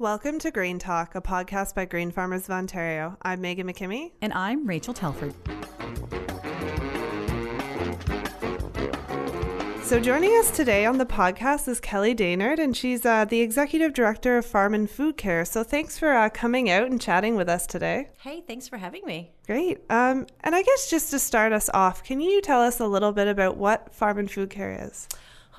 Welcome to Grain Talk, a podcast by Grain Farmers of Ontario. I'm Maegan MacKimmie. And I'm Rachel Telford. So, joining us today on the podcast is Kelly Daynard, and she's uh, the Executive Director of Farm and Food Care. So, thanks for uh, coming out and chatting with us today. Hey, thanks for having me. Great. Um, and I guess just to start us off, can you tell us a little bit about what Farm and Food Care is?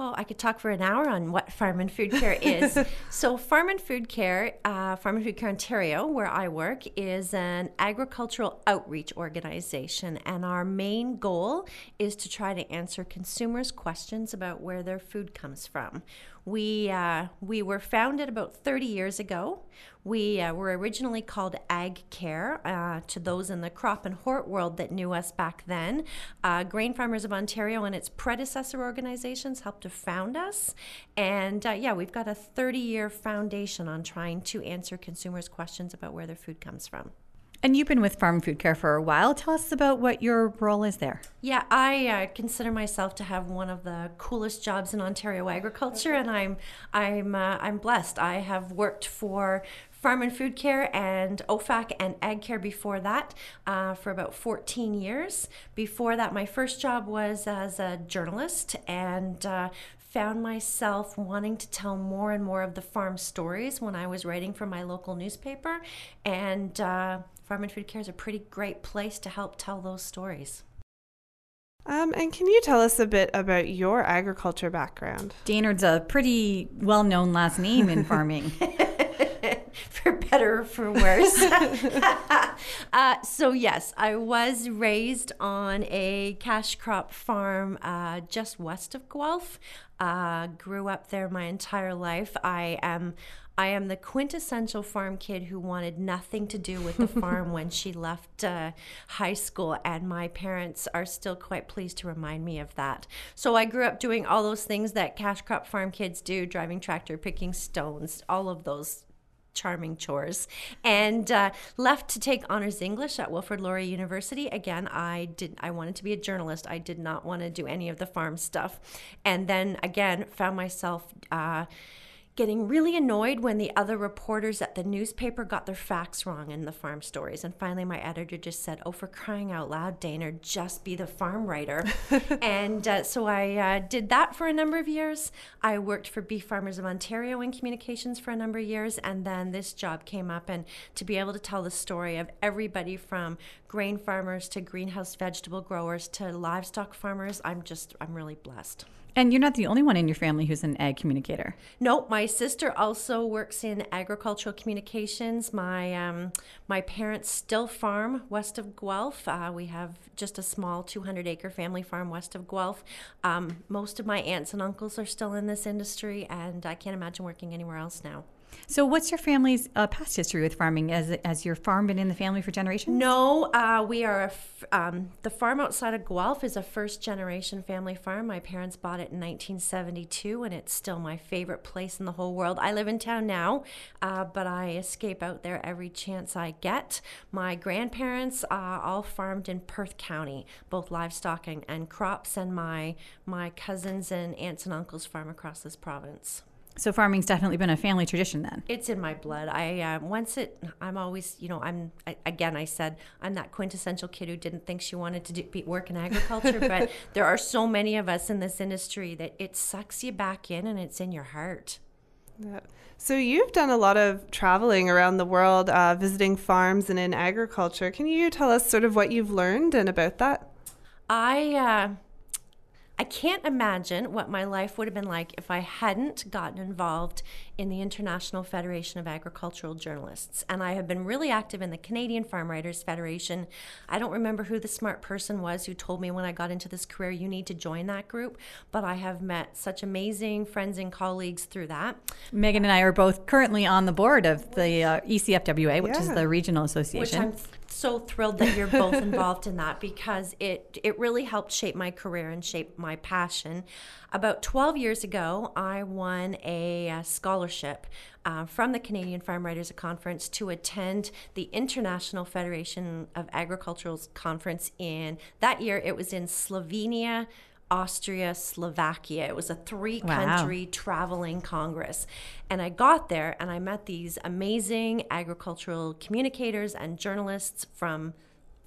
Oh, I could talk for an hour on what Farm and Food Care is. so, Farm and Food Care, uh, Farm and Food Care Ontario, where I work, is an agricultural outreach organization. And our main goal is to try to answer consumers' questions about where their food comes from. We, uh, we were founded about 30 years ago. We uh, were originally called Ag Care uh, to those in the crop and hort world that knew us back then. Uh, Grain Farmers of Ontario and its predecessor organizations helped to found us. And uh, yeah, we've got a 30 year foundation on trying to answer consumers' questions about where their food comes from. And you've been with Farm Food Care for a while. Tell us about what your role is there. Yeah, I uh, consider myself to have one of the coolest jobs in Ontario agriculture, and I'm I'm uh, I'm blessed. I have worked for Farm and Food Care and OFAC and Ag Care before that uh, for about 14 years. Before that, my first job was as a journalist and uh, found myself wanting to tell more and more of the farm stories when I was writing for my local newspaper. And uh, Farm and Food Care is a pretty great place to help tell those stories. Um, and can you tell us a bit about your agriculture background? Daynard's a pretty well known last name in farming. for better or for worse. uh, so, yes, I was raised on a cash crop farm uh, just west of Guelph. Uh, grew up there my entire life. I am I am the quintessential farm kid who wanted nothing to do with the farm when she left uh, high school, and my parents are still quite pleased to remind me of that. So I grew up doing all those things that cash crop farm kids do driving tractor, picking stones, all of those charming chores. And uh, left to take honors english at wilfrid laurier university. Again i did i wanted to be a journalist. I did not want to do any of the farm stuff. And then again found myself uh, getting really annoyed when the other reporters at the newspaper got their facts wrong in the farm stories. And finally, my editor just said, Oh, for crying out loud, Dana, just be the farm writer. and uh, so I uh, did that for a number of years. I worked for Beef Farmers of Ontario in communications for a number of years. And then this job came up, and to be able to tell the story of everybody from grain farmers to greenhouse vegetable growers to livestock farmers, I'm just, I'm really blessed. And you're not the only one in your family who's an ag communicator. No, my sister also works in agricultural communications. My um, my parents still farm west of Guelph. Uh, we have just a small 200 acre family farm west of Guelph. Um, most of my aunts and uncles are still in this industry, and I can't imagine working anywhere else now. So, what's your family's uh, past history with farming? Has, has your farm been in the family for generations? No, uh, we are. Um, the farm outside of Guelph is a first generation family farm. My parents bought it in 1972, and it's still my favorite place in the whole world. I live in town now, uh, but I escape out there every chance I get. My grandparents uh, all farmed in Perth County, both livestock and, and crops, and my my cousins and aunts and uncles farm across this province. So farming's definitely been a family tradition then. It's in my blood. I uh, once it. I'm always, you know, I'm I, again. I said I'm that quintessential kid who didn't think she wanted to do, be, work in agriculture, but there are so many of us in this industry that it sucks you back in, and it's in your heart. Yeah. So you've done a lot of traveling around the world, uh, visiting farms and in agriculture. Can you tell us sort of what you've learned and about that? I. Uh, I can't imagine what my life would have been like if I hadn't gotten involved in the International Federation of Agricultural Journalists. And I have been really active in the Canadian Farm Writers Federation. I don't remember who the smart person was who told me when I got into this career, you need to join that group, but I have met such amazing friends and colleagues through that. Maegan and I are both currently on the board of the uh, ECFWA, which yeah. is the regional association so thrilled that you're both involved in that because it it really helped shape my career and shape my passion. About 12 years ago, I won a, a scholarship uh, from the Canadian Farm Writers Conference to attend the International Federation of Agricultural Conference in that year. It was in Slovenia. Austria, Slovakia. It was a three country wow. traveling congress. And I got there and I met these amazing agricultural communicators and journalists from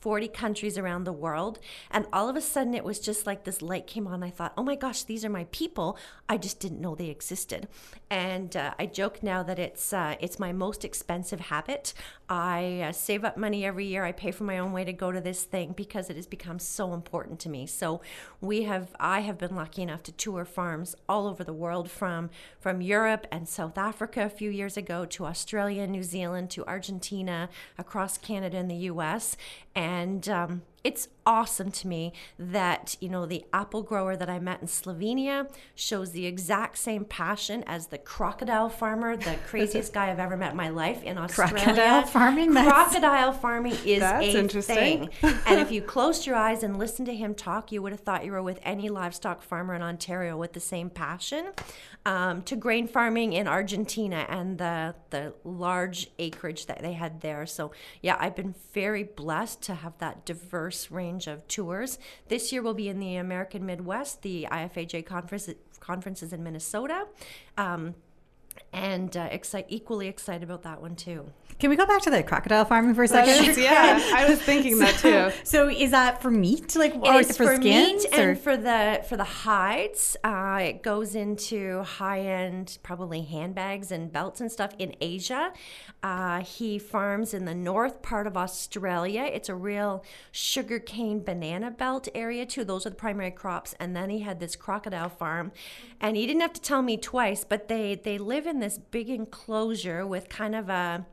40 countries around the world. And all of a sudden, it was just like this light came on. I thought, oh my gosh, these are my people. I just didn't know they existed. And uh, I joke now that it's uh, it's my most expensive habit. I uh, save up money every year. I pay for my own way to go to this thing because it has become so important to me. So we have I have been lucky enough to tour farms all over the world from from Europe and South Africa a few years ago to Australia, New Zealand, to Argentina, across Canada and the U.S. And um, it's awesome to me that you know the apple grower that I met in Slovenia shows the exact same passion as the crocodile farmer, the craziest guy I've ever met in my life in Australia. Crocodile farming. Crocodile farming is that's a thing. and if you closed your eyes and listened to him talk, you would have thought you were with any livestock farmer in Ontario with the same passion. Um, to grain farming in Argentina and the the large acreage that they had there. So yeah, I've been very blessed to have that diverse range of tours. This year we'll be in the American Midwest. The IFAJ conference conferences in Minnesota. Um, and uh, excite, equally excited about that one too. Can we go back to the crocodile farming for a second? Yeah, I was thinking that too. So, is that for meat, like, or is it for, for skins, meat or? and for the for the hides? Uh, it goes into high end, probably handbags and belts and stuff in Asia. Uh, he farms in the north part of Australia. It's a real sugarcane banana belt area too. Those are the primary crops. And then he had this crocodile farm, and he didn't have to tell me twice, but they they live in this big enclosure with kind of a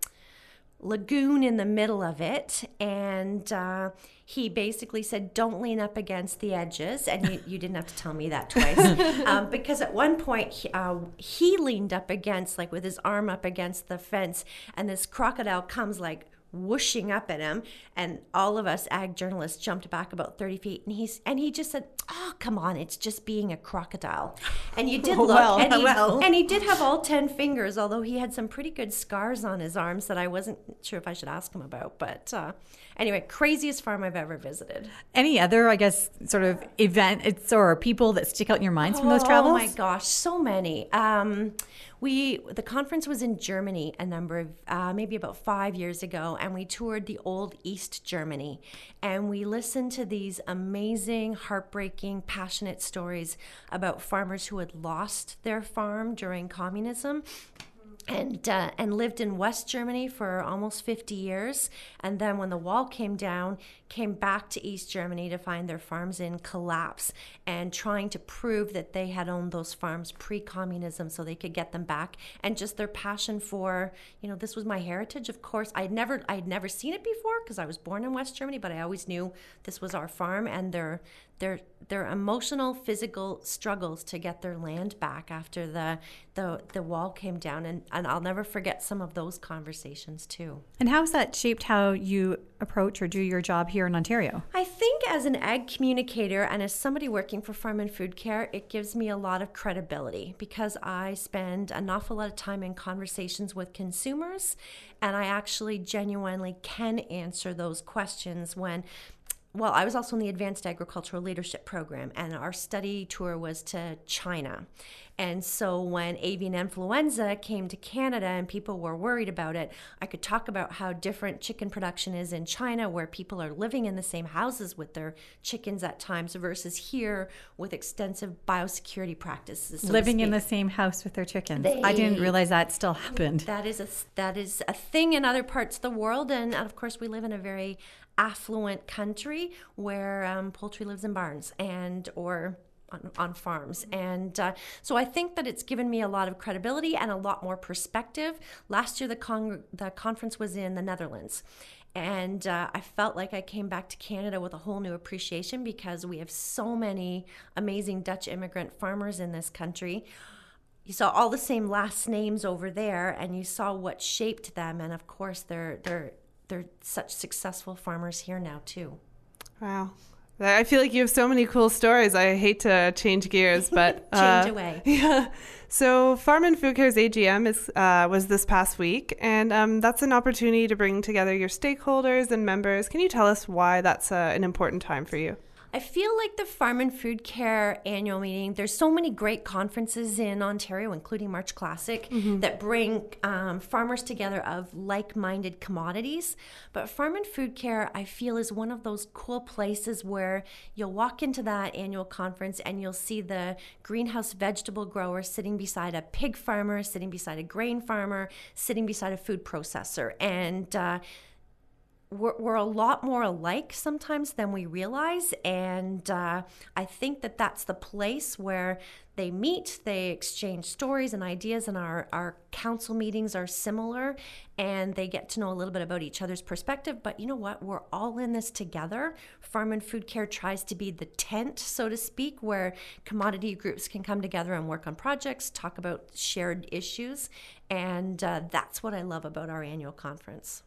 lagoon in the middle of it. And uh, he basically said, Don't lean up against the edges. And you, you didn't have to tell me that twice. um, because at one point, he, uh, he leaned up against, like with his arm up against the fence, and this crocodile comes like whooshing up at him. And all of us ag journalists jumped back about 30 feet and he's and he just said oh come on. It's just being a crocodile. And you did look well, and, he, well. and he did have all 10 fingers although he had some pretty good scars on his arms that i wasn't sure if i should ask him about but uh, anyway craziest farm i've ever visited. Any other i guess sort of events or people that stick out in your minds oh, from those travels oh my gosh so many. Um, we the conference was in Germany a number of uh, maybe about five years ago, and we toured the old East Germany, and we listened to these amazing, heartbreaking, passionate stories about farmers who had lost their farm during communism and uh, and lived in West Germany for almost 50 years. And then when the wall came down came back to East Germany to find their farms in collapse and trying to prove that they had owned those farms pre-communism so they could get them back. And just their passion for you know this was my heritage of course. I'd never I'd never seen it before because I was born in West Germany but I always knew this was our farm and their their their emotional physical struggles to get their land back after the the, the wall came down. And, and I'll never forget some of those conversations too. And how has that shaped how you approach or do your job here in Ontario? I think as an ag communicator and as somebody working for Farm and Food Care, it gives me a lot of credibility because I spend an awful lot of time in conversations with consumers and I actually genuinely can answer those questions when well, I was also in the Advanced Agricultural Leadership Program, and our study tour was to China. And so when avian influenza came to Canada and people were worried about it, I could talk about how different chicken production is in China, where people are living in the same houses with their chickens at times, versus here with extensive biosecurity practices. So living in the same house with their chickens. They, I didn't realize that still happened. That is a that is a thing in other parts of the world, and of course we live in a very affluent country where um, poultry lives in barns and or on, on farms. And uh, so I think that it's given me a lot of credibility and a lot more perspective. Last year, the, con- the conference was in the Netherlands. And uh, I felt like I came back to Canada with a whole new appreciation because we have so many amazing Dutch immigrant farmers in this country. You saw all the same last names over there, and you saw what shaped them. And of course, they're they're they're such successful farmers here now too. Wow, I feel like you have so many cool stories. I hate to change gears, but change uh, away. Yeah. So, Farm and Food Care's AGM is uh, was this past week, and um, that's an opportunity to bring together your stakeholders and members. Can you tell us why that's uh, an important time for you? I feel like the Farm and Food Care annual meeting, there's so many great conferences in Ontario, including March Classic, mm-hmm. that bring um, farmers together of like minded commodities. But Farm and Food Care, I feel, is one of those cool places where you'll walk into that annual conference and you'll see the greenhouse vegetable grower sitting beside a pig farmer, sitting beside a grain farmer, sitting beside a food processor. And uh, we're, we're a lot more alike sometimes than we realize. And uh, I think that that's the place where they meet, they exchange stories and ideas, and our, our council meetings are similar. And they get to know a little bit about each other's perspective. But you know what? We're all in this together. Farm and Food Care tries to be the tent, so to speak, where commodity groups can come together and work on projects, talk about shared issues. And uh, that's what I love about our annual conference.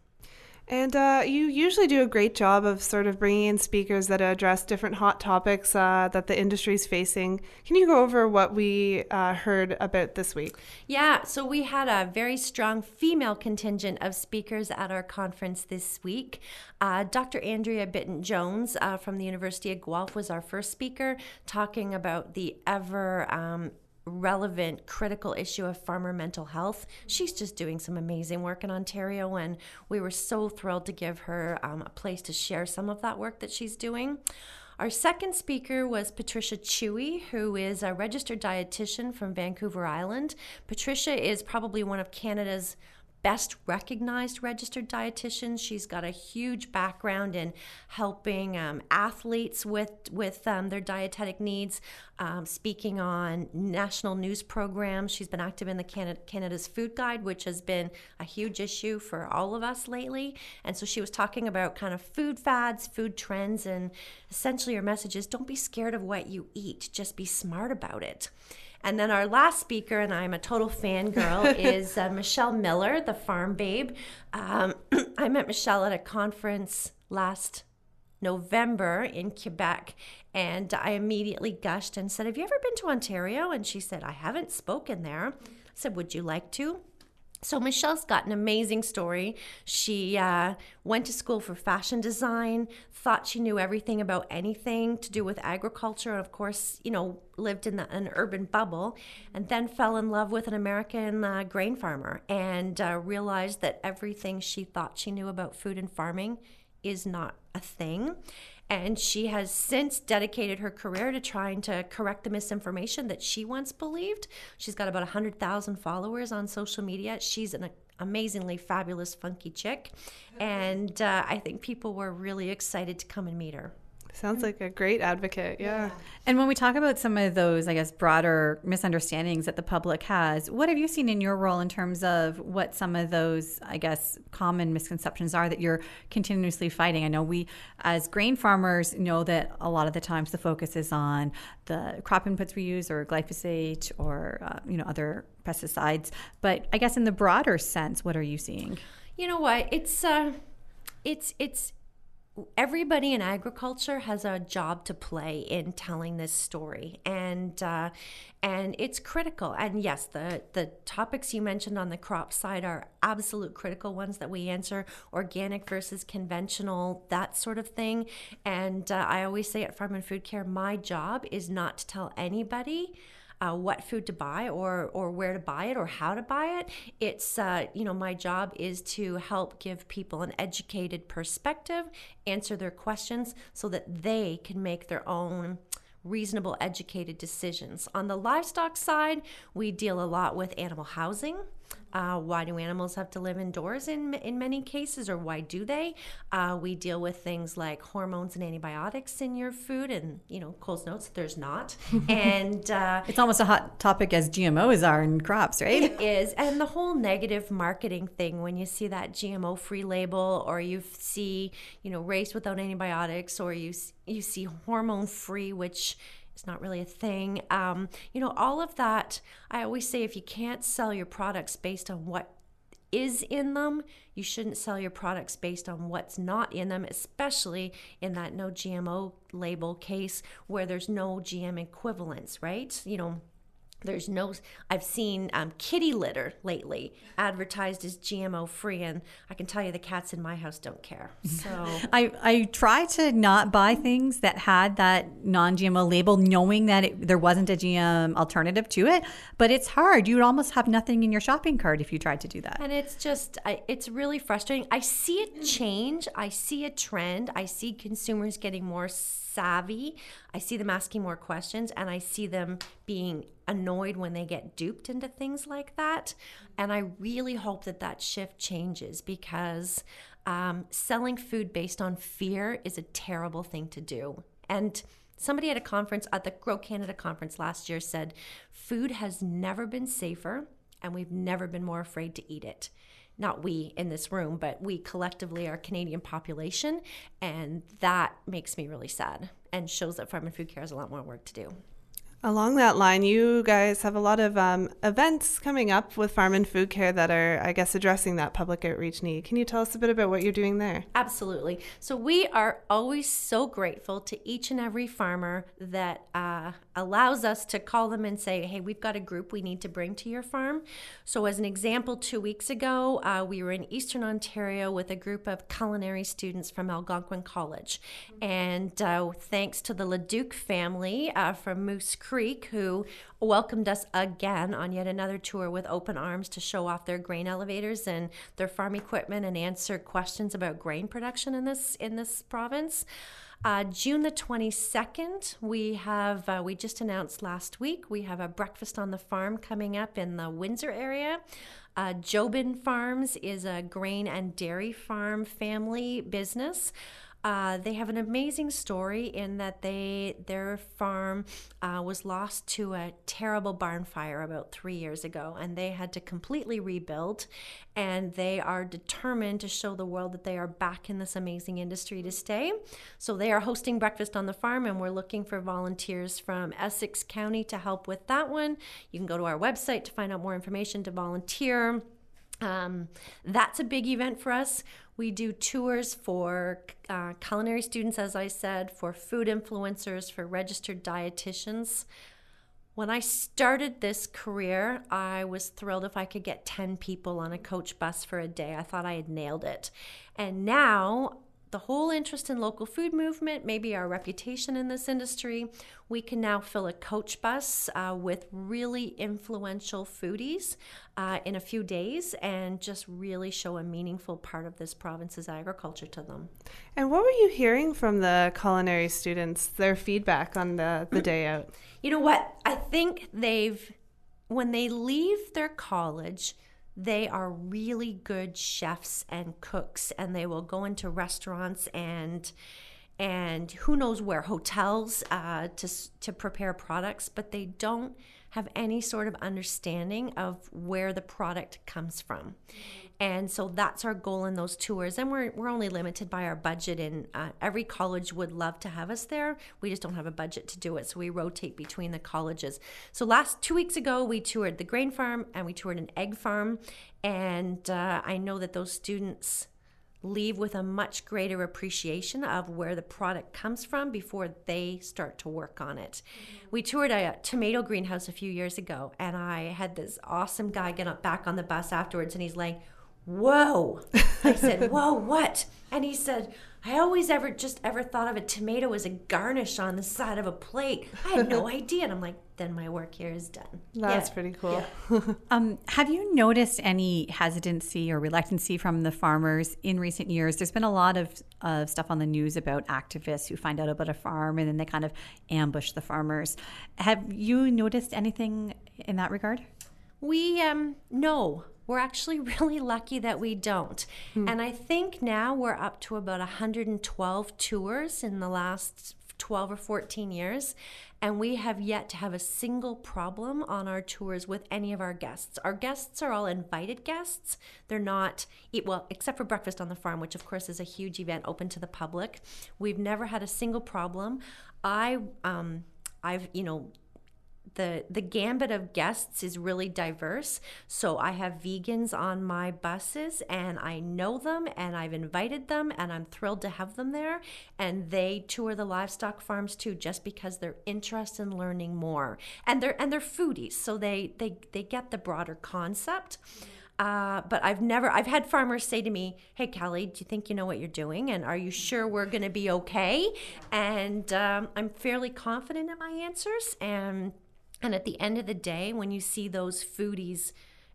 And uh, you usually do a great job of sort of bringing in speakers that address different hot topics uh, that the industry is facing. Can you go over what we uh, heard about this week? Yeah, so we had a very strong female contingent of speakers at our conference this week. Uh, Dr. Andria Bitton Jones uh, from the University of Guelph was our first speaker, talking about the ever um, relevant, critical issue of farmer mental health. She's just doing some amazing work in Ontario, and we were so thrilled to give her um, a place to share some of that work that she's doing. Our second speaker was Patricia Chuey, who is a registered dietitian from Vancouver Island. Patricia is probably one of Canada's best recognized registered dietitian. She's got a huge background in helping um, athletes with with um, their dietetic needs, um, speaking on national news programs. She's been active in the Canada, Canada's Food Guide, which has been a huge issue for all of us lately. And so she was talking about kind of food fads, food trends, and essentially her message is don't be scared of what you eat, just be smart about it. And then our last speaker, and I'm a total fangirl, is uh, Michelle Miller, the farm babe. Um, I met Michelle at a conference last November in Quebec, and I immediately gushed and said, Have you ever been to Ontario? And she said, I haven't spoken there. I said, Would you like to? So, Michelle's got an amazing story. She uh, went to school for fashion design, thought she knew everything about anything to do with agriculture, and of course, you know, lived in the, an urban bubble, and then fell in love with an American uh, grain farmer and uh, realized that everything she thought she knew about food and farming is not a thing. And she has since dedicated her career to trying to correct the misinformation that she once believed. She's got about 100,000 followers on social media. She's an amazingly fabulous, funky chick. And uh, I think people were really excited to come and meet her. Sounds like a great advocate. Yeah. And when we talk about some of those, I guess, broader misunderstandings that the public has, what have you seen in your role in terms of what some of those, I guess, common misconceptions are that you're continuously fighting? I know we, as grain farmers, know that a lot of the times the focus is on the crop inputs we use or glyphosate or, uh, you know, other pesticides. But I guess in the broader sense, what are you seeing? You know what? It's, uh, it's, it's, everybody in agriculture has a job to play in telling this story. And uh, and it's critical. And yes the the topics you mentioned on the crop side are absolute critical ones that we answer organic versus conventional that sort of thing. And uh, i always say at farm and food care my job is not to tell anybody uh, what food to buy or or where to buy it or how to buy it. It's uh, you know my job is to help give people an educated perspective, answer their questions so that they can make their own reasonable educated decisions. On the livestock side, we deal a lot with animal housing. Uh, why do animals have to live indoors in in many cases, or why do they? Uh, we deal with things like hormones and antibiotics in your food, and you know, Cole's notes there's not, and uh, it's almost a hot topic as GMOs are in crops, right? It is, and the whole negative marketing thing when you see that GMO free label, or you see you know raised without antibiotics, or you you see hormone free, which it's not really a thing. Um, you know, all of that. I always say if you can't sell your products based on what is in them, you shouldn't sell your products based on what's not in them, especially in that no GMO label case where there's no GM equivalents, right? You know, there's no i've seen um, kitty litter lately advertised as gmo free and i can tell you the cats in my house don't care so I, I try to not buy things that had that non-GMO label, knowing that it, there wasn't a GM alternative to it. But it's hard. You would almost have nothing in your shopping cart if you tried to do that. and it's just I, it's really frustrating i see it change i see a trend i see consumers getting more savvy. I see them asking more questions and i see them being annoyed when they get duped into things like that. And i really hope that that shift changes because um, selling food based on fear is a terrible thing to do. And somebody at a conference at the grow canada conference last year said food has never been safer and we've never been more afraid to eat it not we in this room, but we collectively, our Canadian population. And that makes me really sad and shows that Farm and Food Care has a lot more work to do. Along that line, you guys have a lot of um, events coming up with Farm and Food Care that are, I guess, addressing that public outreach need. Can you tell us a bit about what you're doing there? Absolutely. So we are always so grateful to each and every farmer that uh, allows us to call them and say, hey, we've got a group we need to bring to your farm. So, as an example, two weeks ago, uh, we were in Eastern Ontario with a group of culinary students from Algonquin College. And uh, thanks to the Leduc family uh, from Moose Creek, who welcomed us again on yet another tour with open arms to show off their grain elevators and their farm equipment and answer questions about grain production in this in this province. Uh, June the 22nd, we have, uh, we just announced last week, we have a breakfast on the farm coming up in the Windsor area. Uh, Jobin Farms is a grain and dairy farm family business. Uh, they have an amazing story in that they their farm uh, was lost to a terrible barn fire about three years ago, and they had to completely rebuild. And they are determined to show the world that they are back in this amazing industry to stay. So they are hosting breakfast on the farm, and we're looking for volunteers from Essex County to help with that one. You can go to our website to find out more information to volunteer. Um, that's a big event for us. We do tours for uh, culinary students, as I said, for food influencers, for registered dietitians. When I started this career, I was thrilled if I could get 10 people on a coach bus for a day. I thought I had nailed it. And now, the whole interest in local food movement, maybe our reputation in this industry, we can now fill a coach bus uh, with really influential foodies uh, in a few days and just really show a meaningful part of this province's agriculture to them. And what were you hearing from the culinary students, their feedback on the, the day out? You know what? I think they've, when they leave their college, they are really good chefs and cooks and they will go into restaurants and and who knows where hotels uh, to to prepare products but they don't have any sort of understanding of where the product comes from. And so that's our goal in those tours. And we're, we're only limited by our budget and uh, every college would love to have us there. We just don't have a budget to do it so we rotate between the colleges. So last two weeks ago we toured the grain farm and we toured an egg farm. And uh, i know that those students leave with a much greater appreciation of where the product comes from before they start to work on it. Mm-hmm. We toured a tomato greenhouse a few years ago, and I had this awesome guy get up back on the bus afterwards, and he's like, Whoa. I said, Whoa, what? And he said, I always ever just ever thought of a tomato as a garnish on the side of a plate. I had no idea. And I'm like, then my work here is done. That's yeah. pretty cool. Yeah. um, have you noticed any hesitancy or reluctancy from the farmers in recent years? There's been a lot of uh, stuff on the news about activists who find out about a farm and then they kind of ambush the farmers. Have you noticed anything in that regard? We um no, we're actually really lucky that we don't. Hmm. And I think now we're up to about 112 tours in the last 12 or 14 years, and we have yet to have a single problem on our tours with any of our guests. Our guests are all invited guests. They're not, well, except for Breakfast on the Farm, which of course is a huge event open to the public. We've never had a single problem. I, um, I've, you know, the the gambit of guests is really diverse. So I have vegans on my buses and I know them and I've invited them and I'm thrilled to have them there and they tour the livestock farms too just because they're interested in learning more. And they're and they're foodies, so they they they get the broader concept. Uh, but I've never, I've had farmers say to me, Hey, Kelly, do you think you know what you're doing? And are you sure we're going to be okay? And um, I'm fairly confident in my answers. And, and at the end of the day, when you see those foodies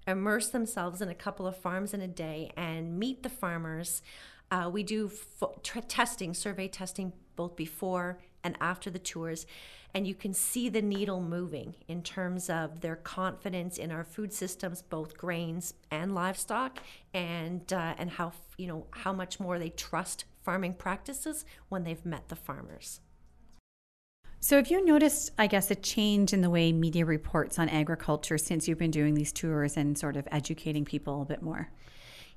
immerse themselves in a couple of farms in a day and meet the farmers, uh, we do fo- testing, survey testing, both before and after the tours and you can see the needle moving in terms of their confidence in our food systems, both grains and livestock, and uh, and how you know how much more they trust farming practices when they've met the farmers. So, have you noticed, I guess, a change in the way media reports on agriculture since you've been doing these tours and sort of educating people a bit more?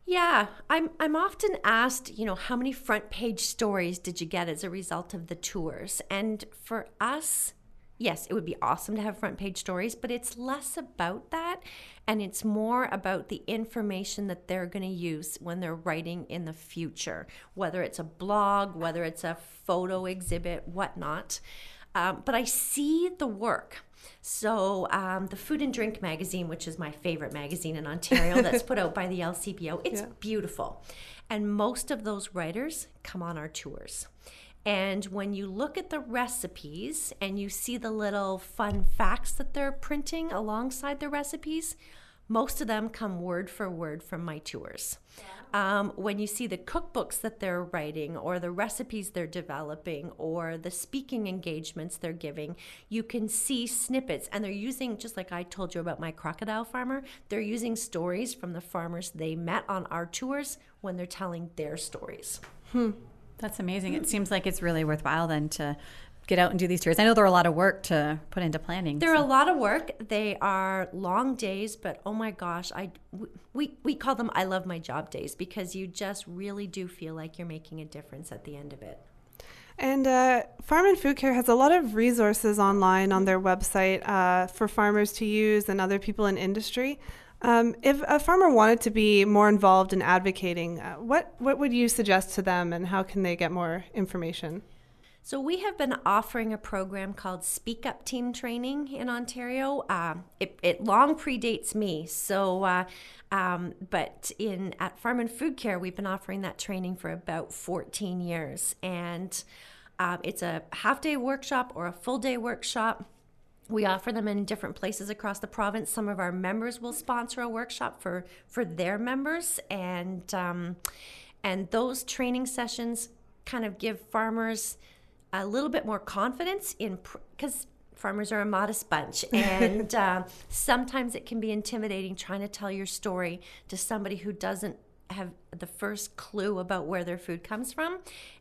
Yeah, I'm I'm often asked, you know, how many front page stories did you get as a result of the tours? And for us, yes, it would be awesome to have front page stories, but it's less about that and it's more about the information that they're going to use when they're writing in the future, whether it's a blog, whether it's a photo exhibit, whatnot. Um, but I see the work. So, um, the Food and Drink magazine, which is my favorite magazine in Ontario, that's put out by the LCBO, it's yeah. beautiful. And most of those writers come on our tours. And when you look at the recipes and you see the little fun facts that they're printing alongside the recipes, most of them come word for word from my tours. Um, when you see the cookbooks that they're writing or the recipes they're developing or the speaking engagements they're giving, you can see snippets. And they're using, just like I told you about my crocodile farmer, they're using stories from the farmers they met on our tours when they're telling their stories. Hmm. That's amazing. It seems like it's really worthwhile then to get out and do these tours? I know they're a lot of work to put into planning. They're so. a lot of work. They are long days, but oh my gosh, I we we call them I love my job days because you just really do feel like you're making a difference at the end of it. And uh, Farm and Food Care has a lot of resources online on their website uh, for farmers to use and other people in industry. Um, if a farmer wanted to be more involved in advocating, uh, what what would you suggest to them, and how can they get more information? So, we have been offering a program called Speak Up Team Training in Ontario. Uh, it, it, long predates me. So, uh, um, but in at Farm and Food Care, we've been offering that training for about 14 years. And uh, it's a half day workshop or a full day workshop. We offer them in different places across the province. Some of our members will sponsor a workshop for, for their members. And, um, and those training sessions kind of give farmers a little bit more confidence in because farmers are a modest bunch. And uh, sometimes it can be intimidating trying to tell your story to somebody who doesn't have the first clue about where their food comes from.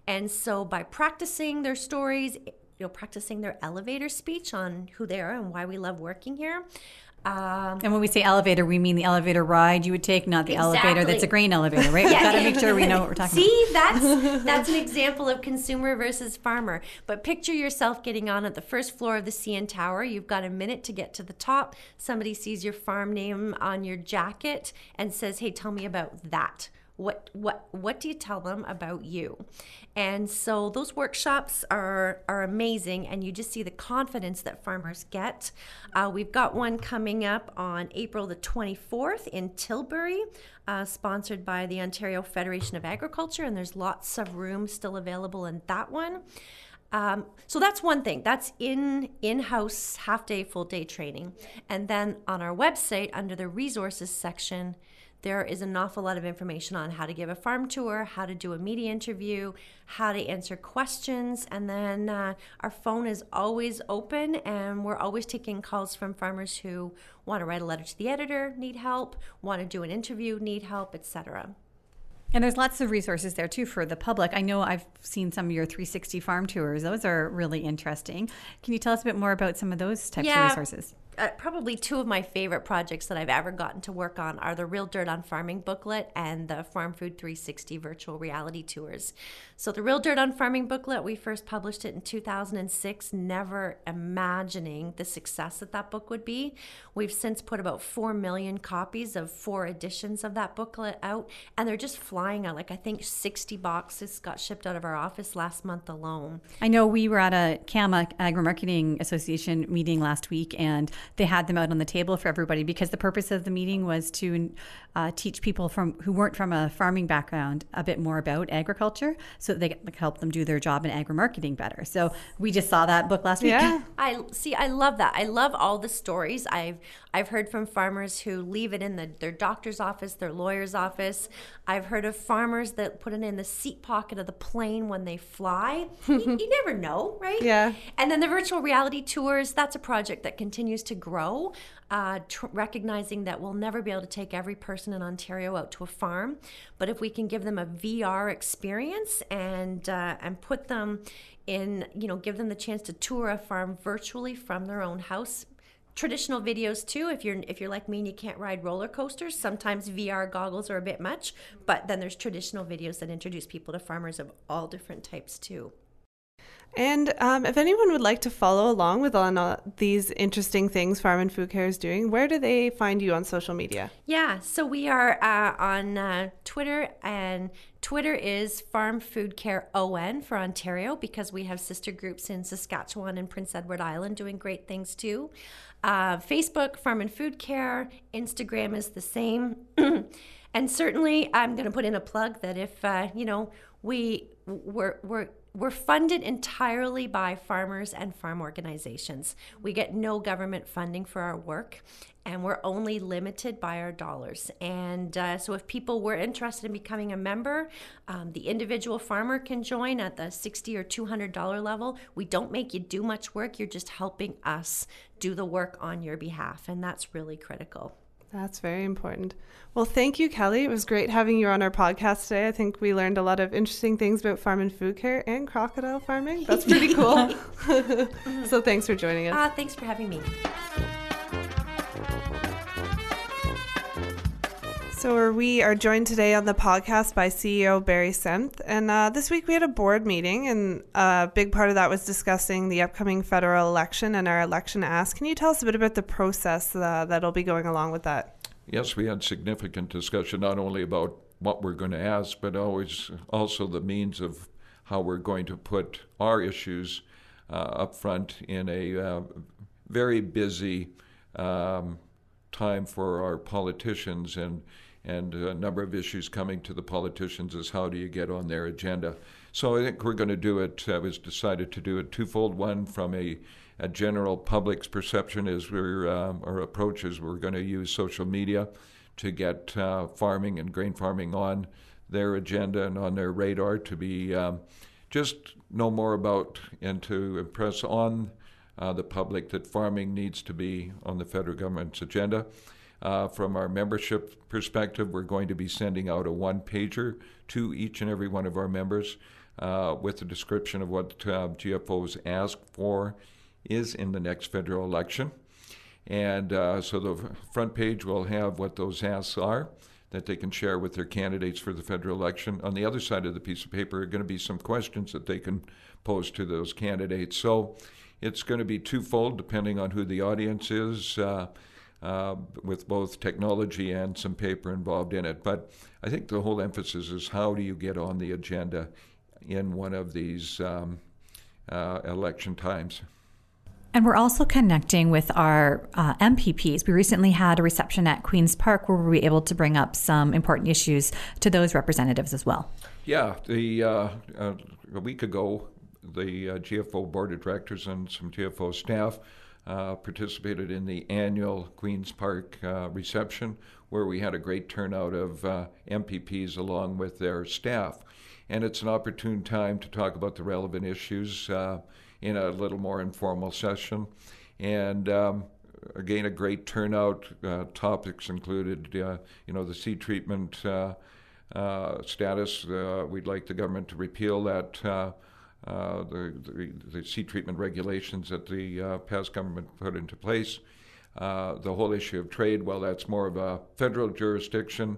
And so by practicing their stories you know practicing their elevator speech on who they are and why we love working here um, and when we say elevator, we mean the elevator ride you would take, not the exactly. elevator that's a grain elevator, right? yeah. We've got to make sure we know what we're talking See, about. See, that's that's an example of consumer versus farmer. But picture yourself getting on at the first floor of the CN Tower. You've got a minute to get to the top. Somebody sees your farm name on your jacket and says, "Hey, tell me about that." What what what do you tell them about you and so those workshops are are amazing and you just see the confidence that farmers get uh, we've got one coming up on april the 24th in tilbury uh, sponsored by the ontario federation of agriculture and there's lots of room still available in that one um, so that's one thing. That's in in-house half day, full day training. And then on our website under the resources section, there is an awful lot of information on how to give a farm tour, how to do a media interview, how to answer questions. And then uh, our phone is always open, and we're always taking calls from farmers who want to write a letter to the editor, need help, want to do an interview, need help, etc. And there's lots of resources there too for the public. I know I've seen some of your 360 farm tours. Those are really interesting. Can you tell us a bit more about some of those types yeah. of resources? Uh, probably two of my favorite projects that I've ever gotten to work on are the Real Dirt on Farming booklet and the Farm Food 360 virtual reality tours. So, the Real Dirt on Farming booklet, we first published it in 2006, never imagining the success that that book would be. We've since put about 4 million copies of four editions of that booklet out, and they're just flying out. Like, I think 60 boxes got shipped out of our office last month alone. I know we were at a CAMA Agri Marketing Association meeting last week, and they had them out on the table for everybody because the purpose of the meeting was to uh, teach people from who weren't from a farming background a bit more about agriculture, so they could help them do their job in agri marketing better. So we just saw that book last week. Yeah. I see. I love that. I love all the stories. I've I've heard from farmers who leave it in the, their doctor's office, their lawyer's office. I've heard of farmers that put it in the seat pocket of the plane when they fly. you, you never know, right? Yeah. And then the virtual reality tours. That's a project that continues to grow. Uh, tr- recognizing that we'll never be able to take every person in Ontario out to a farm, but if we can give them a VR experience and uh, and put them in, you know, give them the chance to tour a farm virtually from their own house. Traditional videos too. If you're if you're like me and you can't ride roller coasters, sometimes VR goggles are a bit much. But then there's traditional videos that introduce people to farmers of all different types too. And um, if anyone would like to follow along with on uh, these interesting things Farm and Food Care is doing, where do they find you on social media? Yeah, so we are uh, on uh, Twitter, and Twitter is Farm Food Care ON for Ontario because we have sister groups in Saskatchewan and Prince Edward Island doing great things too. Uh, Facebook, Farm and Food Care. Instagram is the same. and certainly, I'm going to put in a plug that if, uh, you know, we, we're, we're, we're funded entirely by farmers and farm organizations. We get no government funding for our work, and we're only limited by our dollars. And uh, so, if people were interested in becoming a member, um, the individual farmer can join at the sixty or two hundred dollar level. We don't make you do much work; you're just helping us do the work on your behalf, and that's really critical. That's very important. Well, thank you, Kelly. It was great having you on our podcast today. I think we learned a lot of interesting things about farm and food care and crocodile farming. That's pretty cool. so thanks for joining us. Uh, thanks for having me. So we are joined today on the podcast by CEO Barry Senft, and uh, this week we had a board meeting, and a big part of that was discussing the upcoming federal election and our election ask. Can you tell us a bit about the process uh, that'll be going along with that? Yes, we had significant discussion not only about what we're going to ask, but always also the means of how we're going to put our issues uh, up front in a uh, very busy um, time for our politicians and and a number of issues coming to the politicians is how do you get on their agenda. So I think we're going to do it. I was decided to do it twofold. One from a, a general public's perception is we're um, our approach is we're going to use social media to get uh, farming and grain farming on their agenda and on their radar to be um, just know more about and to impress on uh, the public that farming needs to be on the federal government's agenda. Uh, from our membership perspective, we're going to be sending out a one pager to each and every one of our members uh, with a description of what uh, GFO's ask for is in the next federal election. And uh, so the front page will have what those asks are that they can share with their candidates for the federal election. On the other side of the piece of paper are going to be some questions that they can pose to those candidates. So it's going to be twofold depending on who the audience is. Uh, uh, with both technology and some paper involved in it. But I think the whole emphasis is how do you get on the agenda in one of these um, uh, election times. And we're also connecting with our uh, MPPs. We recently had a reception at Queen's Park where we were able to bring up some important issues to those representatives as well. Yeah, the uh, uh, a week ago, the uh, GFO board of directors and some GFO staff uh, participated in the annual Queen's Park uh, reception, where we had a great turnout of uh, MPPs along with their staff. And it's an opportune time to talk about the relevant issues uh, in a little more informal session. And um, again, a great turnout. Uh, topics included, uh, you know, the seed treatment status. we'd like the government to repeal that uh, the, the, seed treatment regulations that the uh, past government put into place. uh, the whole issue of trade, well, that's more of a federal jurisdiction.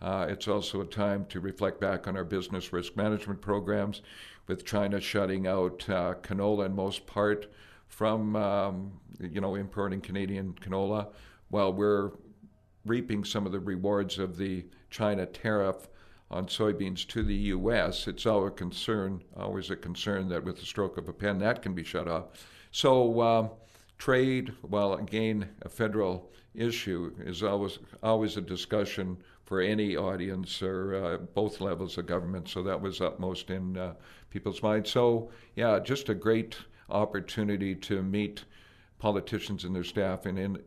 Uh, it's also a time to reflect back on our business risk management programs, with China shutting out uh, canola in most part from um, you know importing Canadian canola, while we're reaping some of the rewards of the China tariff on soybeans to the U.S. It's a concern, always a concern that with the stroke of a pen that can be shut off. So um, trade, while again a federal issue, is always always a discussion for any audience or uh, both levels of government. So that was upmost in uh, people's minds. So yeah, just a great opportunity to meet politicians and their staff in in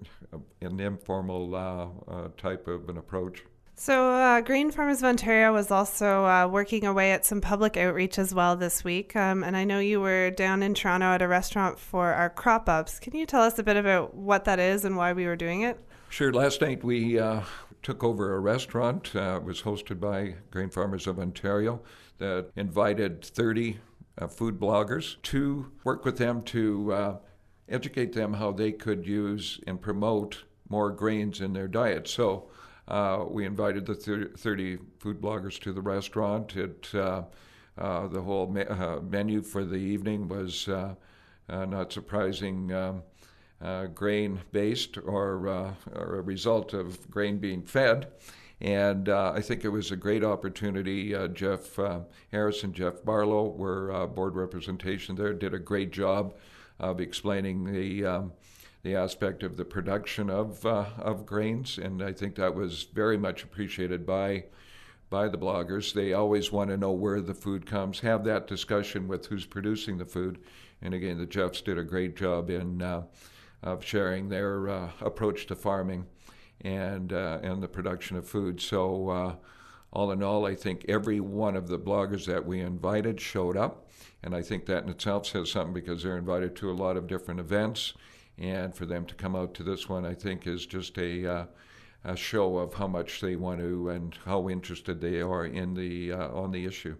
an informal uh, uh, type of an approach. So, uh, Grain Farmers of Ontario was also uh, working away at some public outreach as well this week. Um, and I know you were down in Toronto at a restaurant for our crop ups. Can you tell us a bit about what that is and why we were doing it? Sure. Last night we uh, took over a restaurant. Uh, it was hosted by Grain Farmers of Ontario that invited 30 uh, food bloggers to work with them to uh, educate them how they could use and promote more grains in their diet. So, uh, we invited the 30 food bloggers to the restaurant. It, uh, uh, the whole me- uh, menu for the evening was uh, uh, not surprising. Um, grain based or, or, a result of grain being fed. And I think it was a great opportunity. Jeff Harris and Jeff Barlow were board representation there, did a great job of explaining the um, the aspect of the production of uh, of grains, and I think that was very much appreciated by by the bloggers. They always want to know where the food comes, have that discussion with who's producing the food, and again, the Jeffs did a great job in uh, of sharing their uh, approach to farming and uh, and the production of food. So. Uh, all in all, I think every one of the bloggers that we invited showed up, and I think that in itself says something because they're invited to a lot of different events and for them to come out to this one, I think, is just a, uh, a show of how much they want to and how interested they are in the uh, on the issue.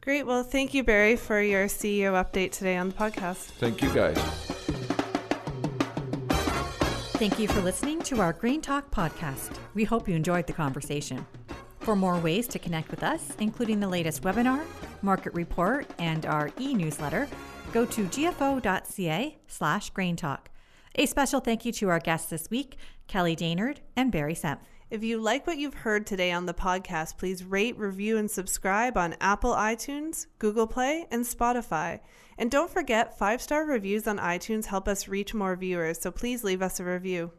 Great. Well, thank you, Barry, for your CEO update today on the podcast. Thank you, guys. Thank you for listening to our Grain Talk podcast. We hope you enjoyed the conversation. For more ways to connect with us, including the latest webinar, market report, and our e-newsletter, go to gfo.ca slash grain talk. A special thank you to our guests this week, Kelly Daynard and Barry Senft. If you like what you've heard today on the podcast, please rate, review, and subscribe on Apple iTunes, Google Play, and Spotify. And don't forget, five star reviews on iTunes help us reach more viewers, so please leave us a review.